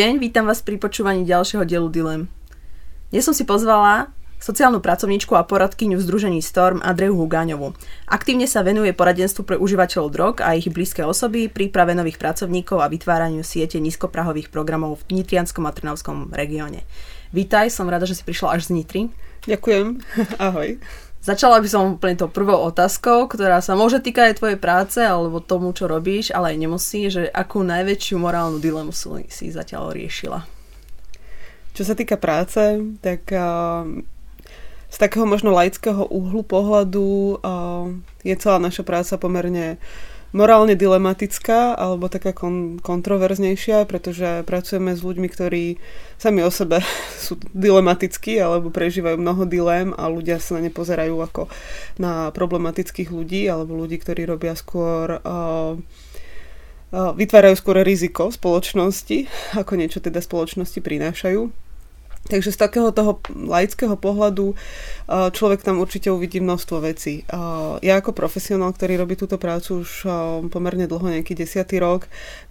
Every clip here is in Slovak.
Deň, vítam vás pri počúvaní ďalšieho dielu Dilem. Dnes som si pozvala sociálnu pracovníčku a poradkyňu v Združení Storm Andreju Hugáňovu. Aktívne sa venuje poradenstvu pre užívateľov drog a ich blízke osoby, príprave nových pracovníkov a vytváraniu siete nízkoprahových programov v Nitrianskom a Trnavskom regióne. Vítaj, som rada, že si prišla až z Nitry. Ďakujem, ahoj. Začala by som úplne tou prvou otázkou, ktorá sa môže týkať aj tvojej práce alebo tomu, čo robíš, ale aj nemusí, že akú najväčšiu morálnu dilemu si zatiaľ riešila. Čo sa týka práce, tak uh, z takého možno laického uhlu pohľadu je celá naša práca pomerne morálne dilematická alebo taká kon- kontroverznejšia, pretože pracujeme s ľuďmi, ktorí sami o sebe sú dilematickí alebo prežívajú mnoho dilem a ľudia sa na ne pozerajú ako na problematických ľudí alebo ľudí, ktorí robia skôr uh, vytvárajú skôr riziko spoločnosti, ako niečo teda spoločnosti prinášajú. Takže z takého toho laického pohľadu človek tam určite uvidí množstvo vecí. Ja ako profesionál, ktorý robí túto prácu už pomerne dlho, nejaký desiatý rok,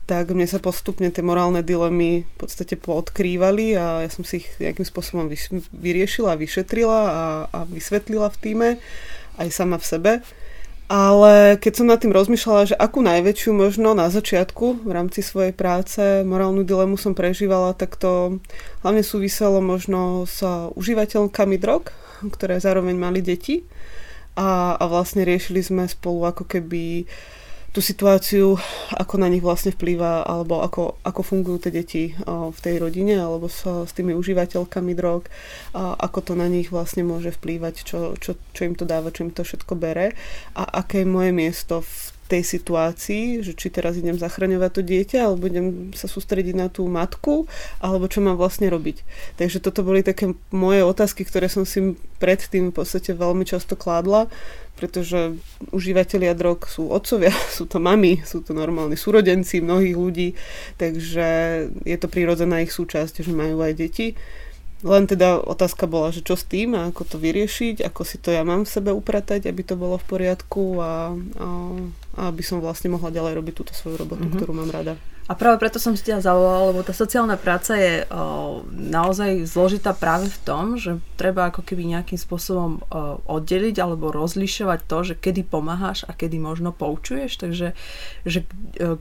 tak mne sa postupne tie morálne dilemy v podstate poodkrývali a ja som si ich nejakým spôsobom vyriešila, vyšetrila a, a vysvetlila v týme, aj sama v sebe. Ale keď som nad tým rozmýšľala, že akú najväčšiu možno na začiatku v rámci svojej práce morálnu dilemu som prežívala, tak to hlavne súviselo možno s užívateľkami drog, ktoré zároveň mali deti. A, a vlastne riešili sme spolu ako keby uh, tú situáciu, ako na nich vlastne vplýva, alebo ako, ako fungujú tie deti v tej rodine, alebo s, s tými užívateľkami drog, a ako to na nich vlastne môže vplývať, čo, čo, čo im to dáva, čo im to všetko bere a aké je moje miesto v tej situácii, že či teraz idem zachraňovať to dieťa, alebo idem sa sústrediť na tú matku, alebo čo mám vlastne robiť. Takže toto boli také moje otázky, ktoré som si predtým v podstate veľmi často kládla, pretože užívateľia drog sú otcovia, sú to mami, sú to normálni súrodenci mnohých ľudí, takže je to prírodzená ich súčasť, že majú aj deti. Len teda otázka bola, že čo s tým a ako to vyriešiť, ako si to ja mám v sebe upratať, aby to bolo v poriadku a, a, a aby som vlastne mohla ďalej robiť túto svoju robotu, mm-hmm. ktorú mám rada. A práve preto som si ťa zavolala, lebo tá sociálna práca je o, naozaj zložitá práve v tom, že treba ako keby nejakým spôsobom o, oddeliť alebo rozlišovať to, že kedy pomáhaš a kedy možno poučuješ. Takže že, o,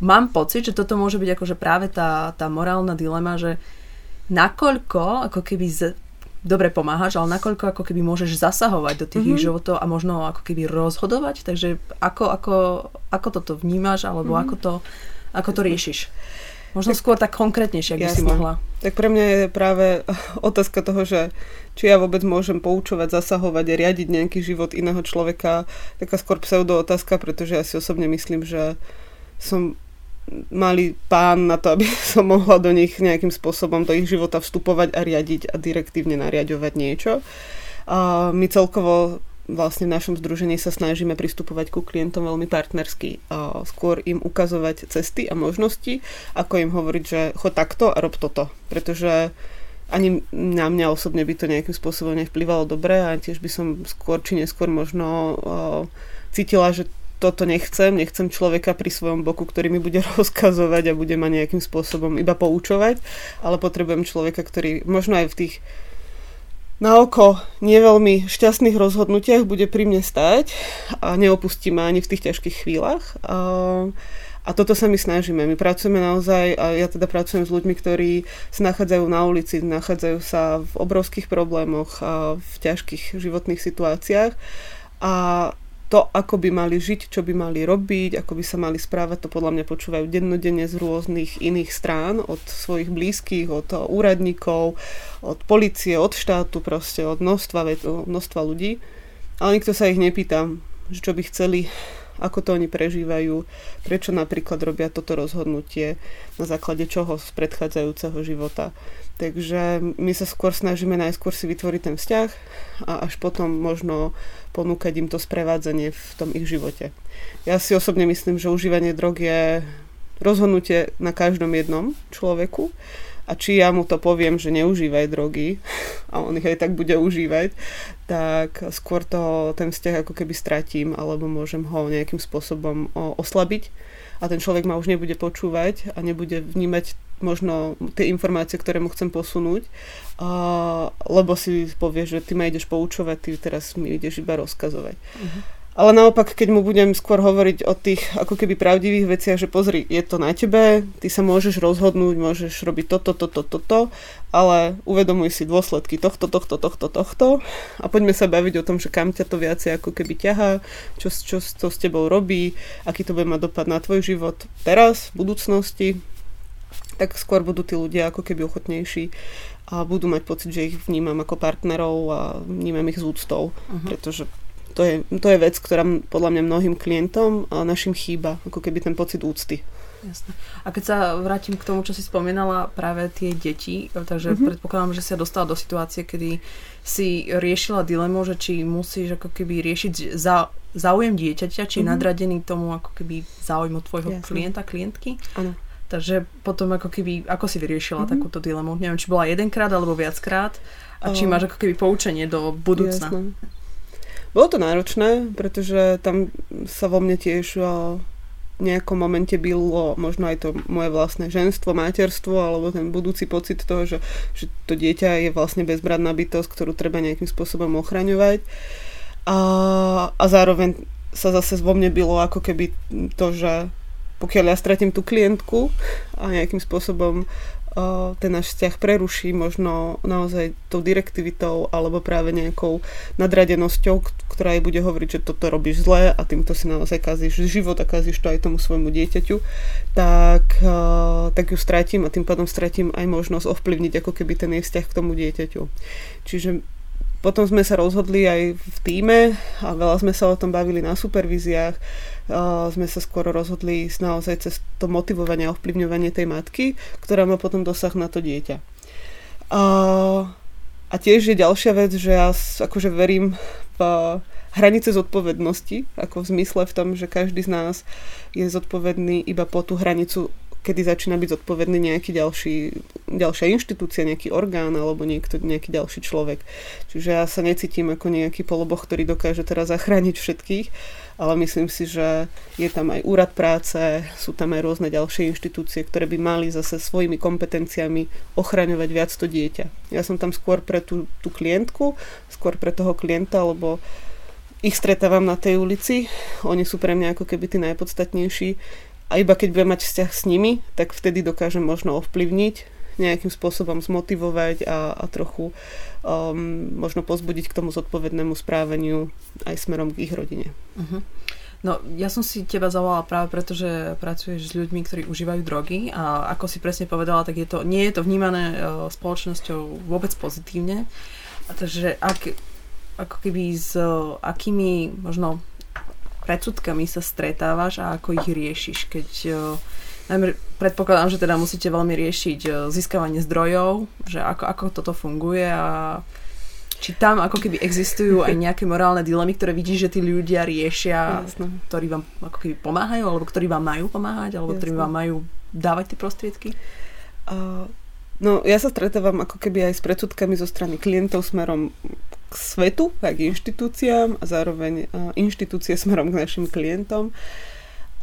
mám pocit, že toto môže byť akože práve tá, tá morálna dilema, že nakoľko ako keby z, dobre pomáhaš, ale nakoľko ako keby môžeš zasahovať do tých mm-hmm. ich životov a možno ako keby rozhodovať, takže ako, ako, ako toto vnímaš, alebo mm-hmm. ako, to, ako to riešiš? Možno tak, skôr tak konkrétnejšie, ak by si mohla. Tak pre mňa je práve otázka toho, že či ja vôbec môžem poučovať, zasahovať a riadiť nejaký život iného človeka, taká skôr pseudo otázka, pretože ja si osobne myslím, že som mali pán na to, aby som mohla do nich nejakým spôsobom do ich života vstupovať a riadiť a direktívne nariadovať niečo. A my celkovo vlastne v našom združení sa snažíme pristupovať ku klientom veľmi partnersky. A skôr im ukazovať cesty a možnosti, ako im hovoriť, že chod takto a rob toto. Pretože ani na mňa osobne by to nejakým spôsobom nevplyvalo dobre a tiež by som skôr či neskôr možno cítila, že toto nechcem, nechcem človeka pri svojom boku, ktorý mi bude rozkazovať a bude ma nejakým spôsobom iba poučovať, ale potrebujem človeka, ktorý možno aj v tých na oko nie veľmi šťastných rozhodnutiach bude pri mne stať a neopustí ma ani v tých ťažkých chvíľach. A toto sa my snažíme. My pracujeme naozaj, a ja teda pracujem s ľuďmi, ktorí sa nachádzajú na ulici, nachádzajú sa v obrovských problémoch a v ťažkých životných situáciách. A to, ako by mali žiť, čo by mali robiť, ako by sa mali správať, to podľa mňa počúvajú dennodenne z rôznych iných strán, od svojich blízkych, od úradníkov, od policie, od štátu, proste od množstva, množstva ľudí. Ale nikto sa ich nepýta, čo by chceli, ako to oni prežívajú, prečo napríklad robia toto rozhodnutie, na základe čoho z predchádzajúceho života. Takže my sa skôr snažíme najskôr si vytvoriť ten vzťah a až potom možno ponúkať im to sprevádzanie v tom ich živote. Ja si osobne myslím, že užívanie drog je rozhodnutie na každom jednom človeku a či ja mu to poviem, že neužívaj drogy a on ich aj tak bude užívať, tak skôr to, ten vzťah ako keby stratím alebo môžem ho nejakým spôsobom oslabiť a ten človek ma už nebude počúvať a nebude vnímať možno tie informácie, ktoré mu chcem posunúť, a, lebo si povie, že ty ma ideš poučovať, ty teraz mi ideš iba rozkazovať. Uh-huh. Ale naopak, keď mu budem skôr hovoriť o tých ako keby pravdivých veciach, že pozri, je to na tebe, ty sa môžeš rozhodnúť, môžeš robiť toto, toto, toto, ale uvedomuj si dôsledky tohto, tohto, tohto, tohto a poďme sa baviť o tom, že kam ťa to viacej ako keby ťahá, čo, čo to s tebou robí, aký to bude mať dopad na tvoj život teraz, v budúcnosti, tak skôr budú tí ľudia ako keby ochotnejší a budú mať pocit, že ich vnímam ako partnerov a vnímam ich s úctou, uh-huh. pretože to je, to je vec, ktorá podľa mňa mnohým klientom a našim chýba, ako keby ten pocit úcty. Jasne. A keď sa vrátim k tomu, čo si spomínala, práve tie deti, takže mm-hmm. predpokladám, že sa dostala do situácie, kedy si riešila dilemu, že či musíš ako keby riešiť za, záujem dieťaťa, či mm-hmm. je nadradený tomu ako keby záujmu tvojho Jasne. klienta, klientky. Áno. Takže potom ako keby, ako si vyriešila mm-hmm. takúto dilemu? Neviem, či bola jedenkrát alebo viackrát a či máš ako keby poučenie do budúcna. Jasne. Bolo to náročné, pretože tam sa vo mne tiež v nejakom momente bylo možno aj to moje vlastné ženstvo, materstvo alebo ten budúci pocit toho, že, že to dieťa je vlastne bezbradná bytosť, ktorú treba nejakým spôsobom ochraňovať. A, a zároveň sa zase vo mne bylo ako keby to, že pokiaľ ja stratím tú klientku a nejakým spôsobom ten náš vzťah preruší možno naozaj tou direktivitou alebo práve nejakou nadradenosťou, ktorá jej bude hovoriť, že toto robíš zle a týmto si naozaj kazíš život a kazíš to aj tomu svojmu dieťaťu, tak, tak ju stratím a tým pádom stratím aj možnosť ovplyvniť ako keby ten jej vzťah k tomu dieťaťu. Čiže potom sme sa rozhodli aj v týme a veľa sme sa o tom bavili na supervíziách sme sa skôr rozhodli ísť naozaj cez to motivovanie a ovplyvňovanie tej matky, ktorá má potom dosah na to dieťa. Uh, a tiež je ďalšia vec, že ja akože verím v hranice zodpovednosti, ako v zmysle v tom, že každý z nás je zodpovedný iba po tú hranicu kedy začína byť zodpovedný nejaký ďalší, ďalšia inštitúcia, nejaký orgán alebo niekto, nejaký ďalší človek. Čiže ja sa necítim ako nejaký poloboch, ktorý dokáže teraz zachrániť všetkých, ale myslím si, že je tam aj úrad práce, sú tam aj rôzne ďalšie inštitúcie, ktoré by mali zase svojimi kompetenciami ochraňovať viac to dieťa. Ja som tam skôr pre tú, tú klientku, skôr pre toho klienta, lebo ich stretávam na tej ulici, oni sú pre mňa ako keby tí najpodstatnejší a iba keď budem mať vzťah s nimi, tak vtedy dokážem možno ovplyvniť, nejakým spôsobom zmotivovať a, a trochu um, možno pozbudiť k tomu zodpovednému správaniu aj smerom k ich rodine. Uh-huh. No, ja som si teba zavolala práve preto, že pracuješ s ľuďmi, ktorí užívajú drogy a ako si presne povedala, tak je to, nie je to vnímané uh, spoločnosťou vôbec pozitívne. A takže ak, ako keby s uh, akými možno predsudkami sa stretávaš a ako ich riešiš, keď najmä predpokladám, že teda musíte veľmi riešiť získavanie zdrojov, že ako, ako toto funguje a či tam ako keby existujú aj nejaké morálne dilemy, ktoré vidíš, že tí ľudia riešia, Jasne. ktorí vám ako keby pomáhajú, alebo ktorí vám majú pomáhať, alebo Jasne. ktorí vám majú dávať tie prostriedky? Uh, no, ja sa stretávam ako keby aj s predsudkami zo strany klientov smerom k svetu, k inštitúciám a zároveň inštitúcie smerom k našim klientom.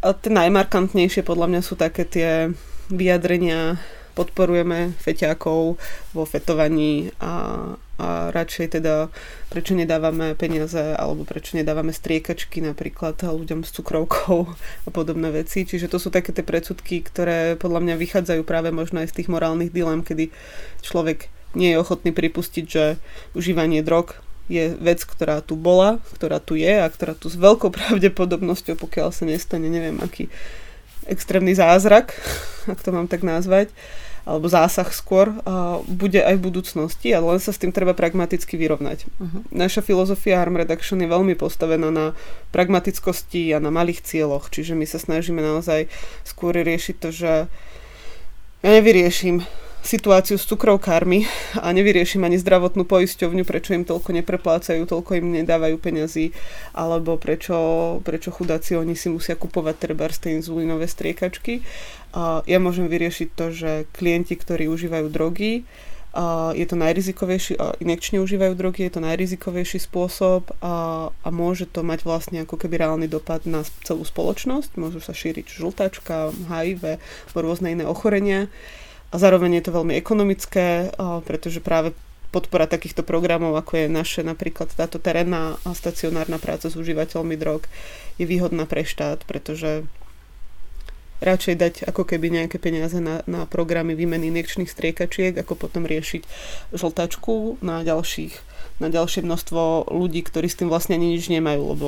A tie najmarkantnejšie podľa mňa sú také tie vyjadrenia podporujeme feťákov vo fetovaní a, a radšej teda prečo nedávame peniaze alebo prečo nedávame striekačky napríklad ľuďom s cukrovkou a podobné veci. Čiže to sú také tie predsudky, ktoré podľa mňa vychádzajú práve možno aj z tých morálnych dilem, kedy človek nie je ochotný pripustiť, že užívanie drog je vec, ktorá tu bola, ktorá tu je a ktorá tu s veľkou pravdepodobnosťou, pokiaľ sa nestane neviem aký extrémny zázrak, ak to mám tak nazvať, alebo zásah skôr, bude aj v budúcnosti a len sa s tým treba pragmaticky vyrovnať. Uh-huh. Naša filozofia Harm Reduction je veľmi postavená na pragmatickosti a na malých cieľoch, čiže my sa snažíme naozaj skôr riešiť to, že ja nevyrieším situáciu s cukrovkármi a nevyriešim ani zdravotnú poisťovňu, prečo im toľko nepreplácajú, toľko im nedávajú peňazí, alebo prečo, prečo chudáci oni si musia kupovať treba z tej inzulínové striekačky. Ja môžem vyriešiť to, že klienti, ktorí užívajú drogy, je to najrizikovejší, inekčne užívajú drogy, je to najrizikovejší spôsob a, a môže to mať vlastne ako keby reálny dopad na celú spoločnosť. Môžu sa šíriť žltačka, HIV, rôzne iné ochorenia a zároveň je to veľmi ekonomické, pretože práve podpora takýchto programov, ako je naše napríklad táto terénna a stacionárna práca s užívateľmi drog, je výhodná pre štát, pretože radšej dať ako keby nejaké peniaze na, na programy výmeny injekčných striekačiek, ako potom riešiť žltačku na ďalších na ďalšie množstvo ľudí, ktorí s tým vlastne ani nič nemajú, lebo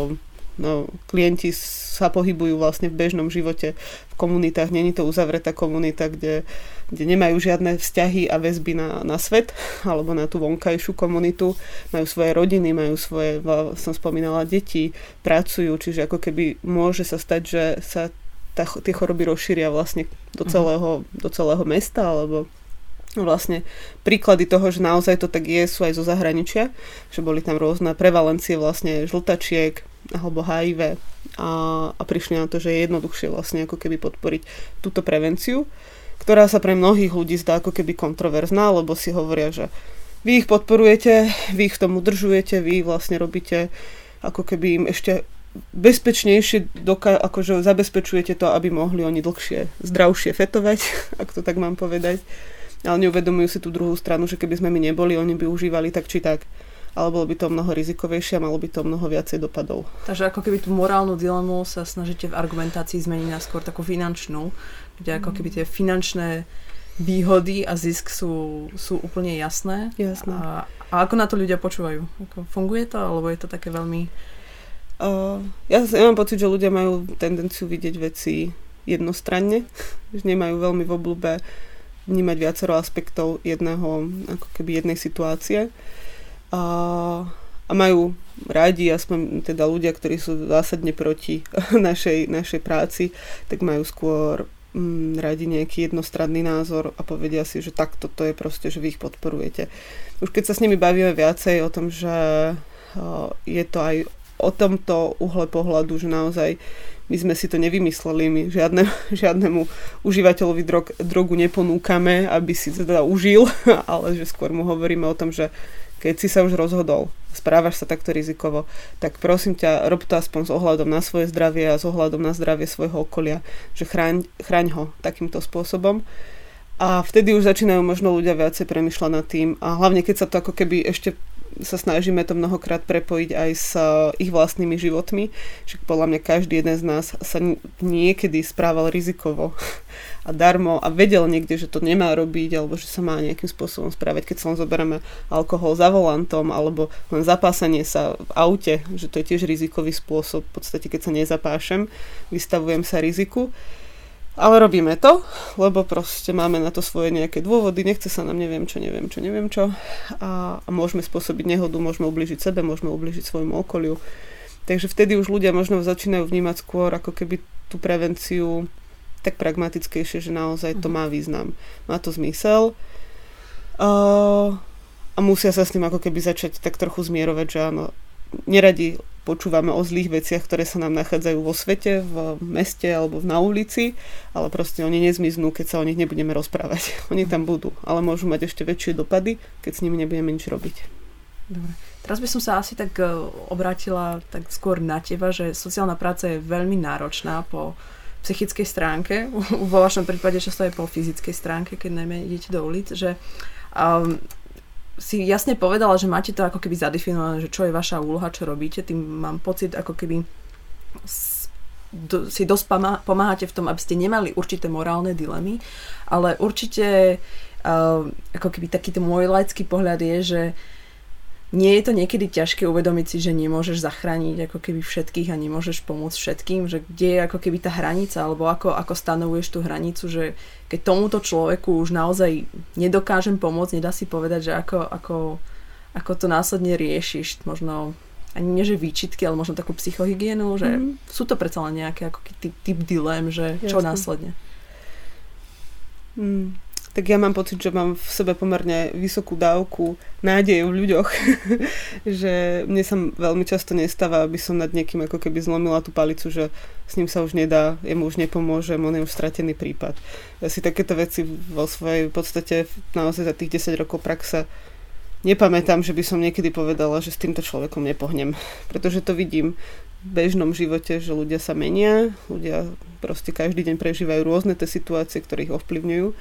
no, klienti sa pohybujú vlastne v bežnom živote v komunitách. Není to uzavretá komunita, kde, kde nemajú žiadne vzťahy a väzby na, na svet alebo na tú vonkajšiu komunitu. Majú svoje rodiny, majú svoje, som spomínala, deti, pracujú, čiže ako keby môže sa stať, že sa tá, tie choroby rozšíria vlastne do mhm. celého, do celého mesta alebo vlastne príklady toho, že naozaj to tak je, sú aj zo zahraničia, že boli tam rôzne prevalencie vlastne žltačiek alebo HIV a, a prišli na to, že je jednoduchšie vlastne ako keby podporiť túto prevenciu, ktorá sa pre mnohých ľudí zdá ako keby kontroverzná, lebo si hovoria, že vy ich podporujete, vy ich v tom udržujete, vy vlastne robíte ako keby im ešte bezpečnejšie doka- akože zabezpečujete to, aby mohli oni dlhšie, zdravšie fetovať, ak to tak mám povedať ale neuvedomujú si tú druhú stranu, že keby sme my neboli, oni by užívali tak či tak ale bolo by to mnoho rizikovejšie a malo by to mnoho viacej dopadov. Takže ako keby tú morálnu dilemu sa snažíte v argumentácii zmeniť na skôr takú finančnú, kde ako keby tie finančné výhody a zisk sú, sú úplne jasné. Jasné. A, a ako na to ľudia počúvajú? Ako funguje to, alebo je to také veľmi... Uh, ja, mám pocit, že ľudia majú tendenciu vidieť veci jednostranne, že nemajú veľmi v oblúbe vnímať viacero aspektov jedného, ako keby jednej situácie. A, a majú radi, aspoň teda ľudia, ktorí sú zásadne proti našej, našej práci, tak majú skôr mm, radi nejaký jednostranný názor a povedia si, že takto to je proste, že vy ich podporujete. Už keď sa s nimi bavíme viacej o tom, že je to aj o tomto uhle pohľadu, že naozaj my sme si to nevymysleli, my žiadne, žiadnemu užívateľovi drog, drogu neponúkame, aby si teda užil, ale že skôr mu hovoríme o tom, že keď si sa už rozhodol, správaš sa takto rizikovo, tak prosím ťa, rob to aspoň s ohľadom na svoje zdravie a s ohľadom na zdravie svojho okolia, že chráň, chráň ho takýmto spôsobom. A vtedy už začínajú možno ľudia viacej premyšľať nad tým a hlavne keď sa to ako keby ešte sa snažíme to mnohokrát prepojiť aj s uh, ich vlastnými životmi. Však podľa mňa každý jeden z nás sa niekedy správal rizikovo a darmo a vedel niekde, že to nemá robiť alebo že sa má nejakým spôsobom správať, keď sa len zoberieme alkohol za volantom alebo len zapásanie sa v aute, že to je tiež rizikový spôsob. V podstate, keď sa nezapášem, vystavujem sa riziku. Ale robíme to, lebo proste máme na to svoje nejaké dôvody, nechce sa nám neviem čo, neviem čo, neviem čo a, a môžeme spôsobiť nehodu, môžeme ubližiť sebe, môžeme ubližiť svojmu okoliu. Takže vtedy už ľudia možno začínajú vnímať skôr ako keby tú prevenciu tak pragmatickejšie, že naozaj to má význam. Má to zmysel. Uh, a musia sa s tým ako keby začať tak trochu zmierovať, že áno, neradi počúvame o zlých veciach, ktoré sa nám nachádzajú vo svete, v meste alebo na ulici, ale proste oni nezmiznú, keď sa o nich nebudeme rozprávať. Oni tam budú, ale môžu mať ešte väčšie dopady, keď s nimi nebudeme nič robiť. Dobre. Teraz by som sa asi tak e, obrátila tak skôr na teba, že sociálna práca je veľmi náročná po psychickej stránke, vo vašom prípade často aj po fyzickej stránke, keď najmä idete do ulic, že um, si jasne povedala, že máte to ako keby zadefinované, že čo je vaša úloha, čo robíte, tým mám pocit, ako keby si dosť pomáhate v tom, aby ste nemali určité morálne dilemy, ale určite uh, ako keby takýto môj laický pohľad je, že nie je to niekedy ťažké uvedomiť si, že nemôžeš zachrániť ako keby všetkých a nemôžeš pomôcť všetkým, že kde je ako keby tá hranica, alebo ako, ako stanovuješ tú hranicu, že keď tomuto človeku už naozaj nedokážem pomôcť, nedá si povedať, že ako, ako, ako to následne riešiš, možno ani nie že výčitky, ale možno takú psychohygienu, že mm. sú to predsa len nejaké ako typ, typ dilem, že čo Jasne. následne. Mm tak ja mám pocit, že mám v sebe pomerne vysokú dávku nádeje v ľuďoch, že mne sa veľmi často nestáva, aby som nad niekým ako keby zlomila tú palicu, že s ním sa už nedá, jemu už nepomôže, on je už stratený prípad. Ja si takéto veci vo svojej podstate naozaj za tých 10 rokov praxe nepamätám, že by som niekedy povedala, že s týmto človekom nepohnem, pretože to vidím v bežnom živote, že ľudia sa menia, ľudia proste každý deň prežívajú rôzne tie situácie, ktoré ich ovplyvňujú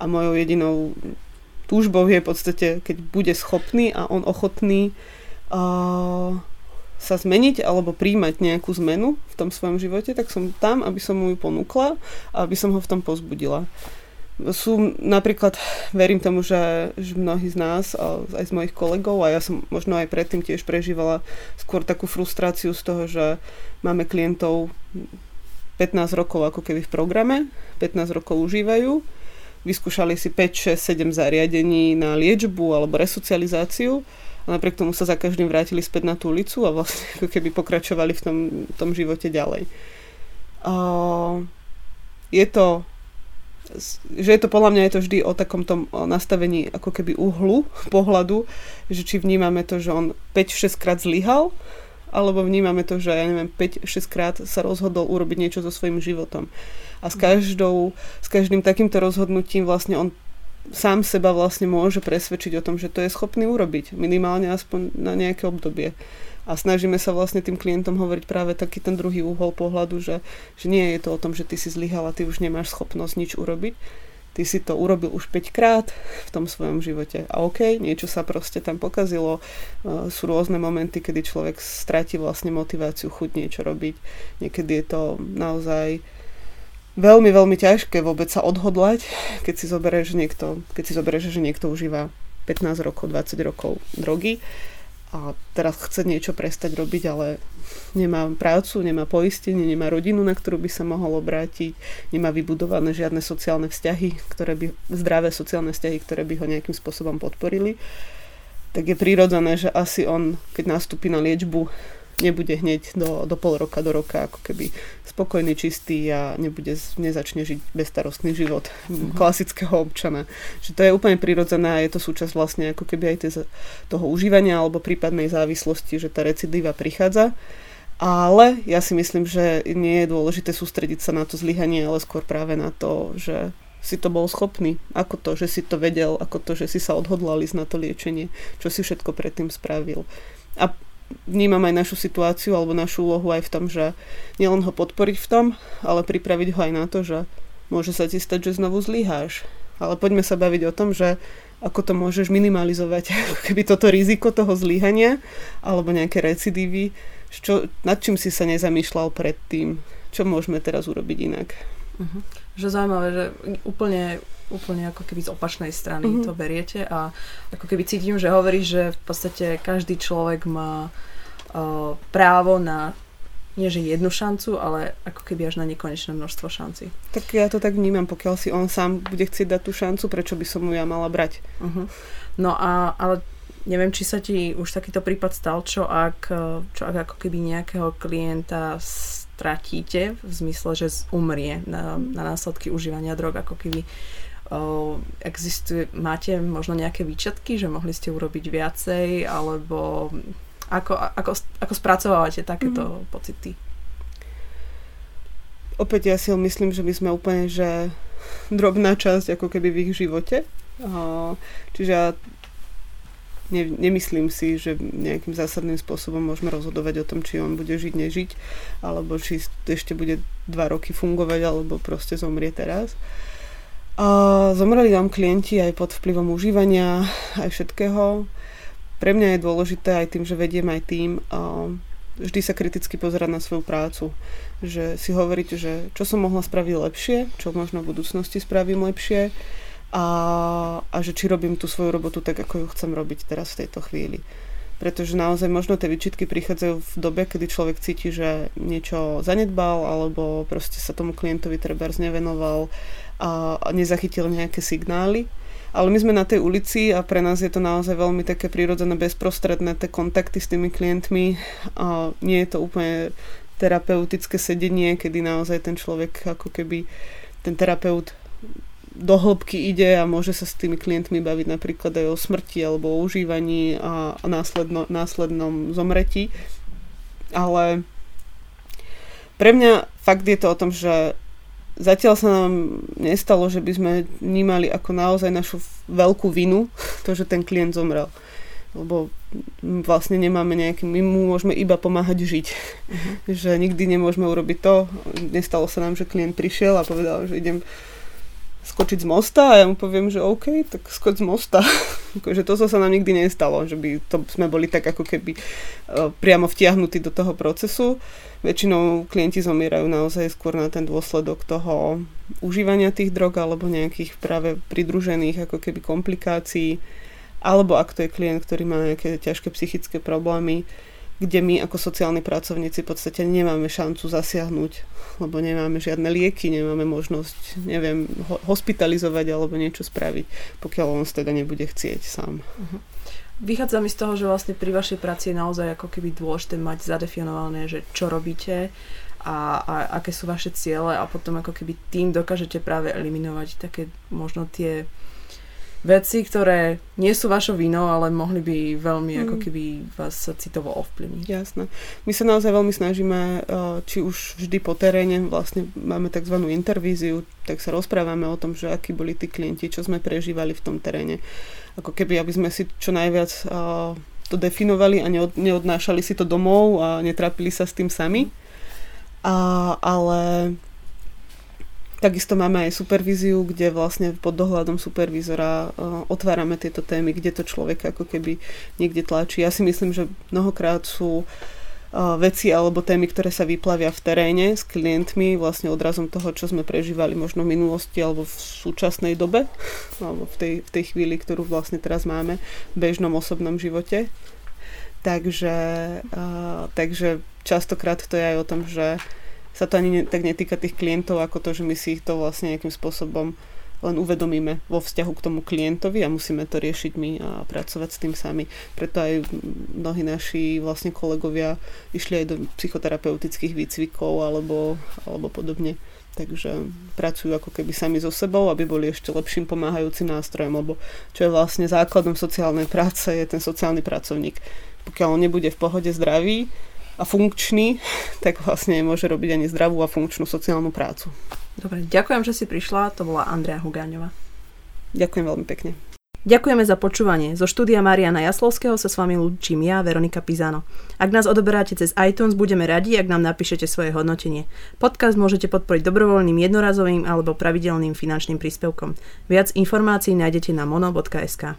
a mojou jedinou túžbou je v podstate, keď bude schopný a on ochotný uh, sa zmeniť alebo príjmať nejakú zmenu v tom svojom živote, tak som tam, aby som mu ju ponúkla a aby som ho v tom pozbudila. Sú napríklad, verím tomu, že, že mnohí z nás, aj z mojich kolegov, a ja som možno aj predtým tiež prežívala skôr takú frustráciu z toho, že máme klientov 15 rokov ako keby v programe, 15 rokov užívajú, vyskúšali si 5, 6, 7 zariadení na liečbu alebo resocializáciu a napriek tomu sa za každým vrátili späť na tú ulicu a vlastne ako keby pokračovali v tom, tom živote ďalej. A je to že je to podľa mňa je to vždy o takom tom nastavení ako keby uhlu pohľadu, že či vnímame to, že on 5-6 krát zlyhal, alebo vnímame to, že ja neviem, 5-6 krát sa rozhodol urobiť niečo so svojím životom. A s, každou, s každým takýmto rozhodnutím vlastne on sám seba vlastne môže presvedčiť o tom, že to je schopný urobiť, minimálne aspoň na nejaké obdobie. A snažíme sa vlastne tým klientom hovoriť práve taký ten druhý úhol pohľadu, že, že nie je to o tom, že ty si zlyhal a ty už nemáš schopnosť nič urobiť. Ty si to urobil už 5 krát v tom svojom živote. A OK, niečo sa proste tam pokazilo. Uh, sú rôzne momenty, kedy človek stráti vlastne motiváciu, chuť niečo robiť. Niekedy je to naozaj veľmi, veľmi ťažké vôbec sa odhodlať, keď si zoberieš, že niekto, keď si zoberieš, že niekto užíva 15 rokov, 20 rokov drogy a teraz chce niečo prestať robiť, ale nemá prácu, nemá poistenie, nemá rodinu, na ktorú by sa mohol obrátiť, nemá vybudované žiadne sociálne vzťahy, ktoré by, zdravé sociálne vzťahy, ktoré by ho nejakým spôsobom podporili, tak je prirodzené, že asi on, keď nastúpi na liečbu, nebude hneď do, do pol roka, do roka ako keby spokojný, čistý a nebude, nezačne žiť bezstarostný život mm-hmm. klasického občana. Že to je úplne prirodzené a je to súčasť vlastne ako keby aj tie, toho užívania alebo prípadnej závislosti, že tá recidíva prichádza. Ale ja si myslím, že nie je dôležité sústrediť sa na to zlyhanie, ale skôr práve na to, že si to bol schopný, ako to, že si to vedel, ako to, že si sa odhodlal ísť na to liečenie, čo si všetko predtým spravil. A vnímam aj našu situáciu alebo našu úlohu aj v tom, že nielen ho podporiť v tom, ale pripraviť ho aj na to, že môže sa ti stať, že znovu zlyháš. Ale poďme sa baviť o tom, že ako to môžeš minimalizovať, keby toto riziko toho zlyhania alebo nejaké recidívy, čo, nad čím si sa nezamýšľal predtým, čo môžeme teraz urobiť inak. Uh-huh. Že zaujímavé, že úplne úplne ako keby z opačnej strany mm-hmm. to beriete a ako keby cítim, že hovorí, že v podstate každý človek má uh, právo na nie že jednu šancu, ale ako keby až na nekonečné množstvo šanci. Tak ja to tak vnímam, pokiaľ si on sám bude chcieť dať tú šancu, prečo by som mu ja mala brať. Uh-huh. No a ale neviem, či sa ti už takýto prípad stal, čo ak, čo ak ako keby nejakého klienta stratíte v zmysle, že umrie na, na následky užívania drog, ako keby existuje, máte možno nejaké výčetky, že mohli ste urobiť viacej, alebo ako, ako, ako spracovávate takéto mm. pocity? Opäť ja si myslím, že my sme úplne, že drobná časť ako keby v ich živote. Čiže ja ne, nemyslím si, že nejakým zásadným spôsobom môžeme rozhodovať o tom, či on bude žiť, nežiť, alebo či ešte bude dva roky fungovať, alebo proste zomrie teraz. Uh, zomreli nám klienti aj pod vplyvom užívania, aj všetkého. Pre mňa je dôležité aj tým, že vediem aj tým, vždy sa kriticky pozerať na svoju prácu. Že si hovoriť, že čo som mohla spraviť lepšie, čo možno v budúcnosti spravím lepšie a, a že či robím tú svoju robotu tak, ako ju chcem robiť teraz v tejto chvíli pretože naozaj možno tie výčitky prichádzajú v dobe, kedy človek cíti, že niečo zanedbal alebo proste sa tomu klientovi treba nevenoval a nezachytil nejaké signály. Ale my sme na tej ulici a pre nás je to naozaj veľmi také prírodzené, bezprostredné, tie kontakty s tými klientmi. A nie je to úplne terapeutické sedenie, kedy naozaj ten človek ako keby ten terapeut do hĺbky ide a môže sa s tými klientmi baviť napríklad aj o smrti alebo o užívaní a, následno, následnom zomretí. Ale pre mňa fakt je to o tom, že zatiaľ sa nám nestalo, že by sme vnímali ako naozaj našu veľkú vinu to, že ten klient zomrel. Lebo vlastne nemáme nejaký, my mu môžeme iba pomáhať žiť. Uh-huh. Že nikdy nemôžeme urobiť to. Nestalo sa nám, že klient prišiel a povedal, že idem skočiť z mosta a ja mu poviem, že OK, tak skoč z mosta. akože to sa nám nikdy nestalo, že by to sme boli tak ako keby uh, priamo vtiahnutí do toho procesu. Väčšinou klienti zomierajú naozaj skôr na ten dôsledok toho užívania tých drog alebo nejakých práve pridružených ako keby komplikácií. Alebo ak to je klient, ktorý má nejaké ťažké psychické problémy, kde my ako sociálni pracovníci v podstate nemáme šancu zasiahnuť, lebo nemáme žiadne lieky, nemáme možnosť, neviem, ho- hospitalizovať alebo niečo spraviť, pokiaľ on teda nebude chcieť sám. Uh-huh. Vychádza mi z toho, že vlastne pri vašej práci je naozaj ako keby dôležité mať zadefinované, že čo robíte a, a aké sú vaše ciele a potom ako keby tým dokážete práve eliminovať také možno tie veci, ktoré nie sú vašou vinou, ale mohli by veľmi mm. ako keby vás citovo ovplyvniť. Jasné. My sa naozaj veľmi snažíme, eh, či už vždy po teréne, vlastne máme tzv. intervíziu, tak sa rozprávame o tom, že akí boli tí klienti, čo sme prežívali v tom teréne. Ako keby, aby sme si čo najviac eh, to definovali a neod, neodnášali si to domov a netrapili sa s tým sami. A, ale Takisto máme aj supervíziu, kde vlastne pod dohľadom supervízora uh, otvárame tieto témy, kde to človek ako keby niekde tlačí. Ja si myslím, že mnohokrát sú uh, veci alebo témy, ktoré sa vyplavia v teréne s klientmi, vlastne odrazom toho, čo sme prežívali možno v minulosti alebo v súčasnej dobe, alebo v tej, v tej chvíli, ktorú vlastne teraz máme v bežnom osobnom živote. Takže, uh, takže častokrát to je aj o tom, že sa to ani ne, tak netýka tých klientov, ako to, že my si ich to vlastne nejakým spôsobom len uvedomíme vo vzťahu k tomu klientovi a musíme to riešiť my a pracovať s tým sami. Preto aj mnohí naši vlastne kolegovia išli aj do psychoterapeutických výcvikov alebo, alebo podobne. Takže pracujú ako keby sami so sebou, aby boli ešte lepším pomáhajúcim nástrojom, lebo čo je vlastne základom sociálnej práce, je ten sociálny pracovník. Pokiaľ on nebude v pohode zdravý, a funkčný, tak vlastne nemôže robiť ani zdravú a funkčnú sociálnu prácu. Dobre, ďakujem, že si prišla. To bola Andrea Hugáňová. Ďakujem veľmi pekne. Ďakujeme za počúvanie. Zo štúdia Mariana Jaslovského sa s vami ľúčim ja, Veronika Pizano. Ak nás odoberáte cez iTunes, budeme radi, ak nám napíšete svoje hodnotenie. Podcast môžete podporiť dobrovoľným jednorazovým alebo pravidelným finančným príspevkom. Viac informácií nájdete na mono.sk.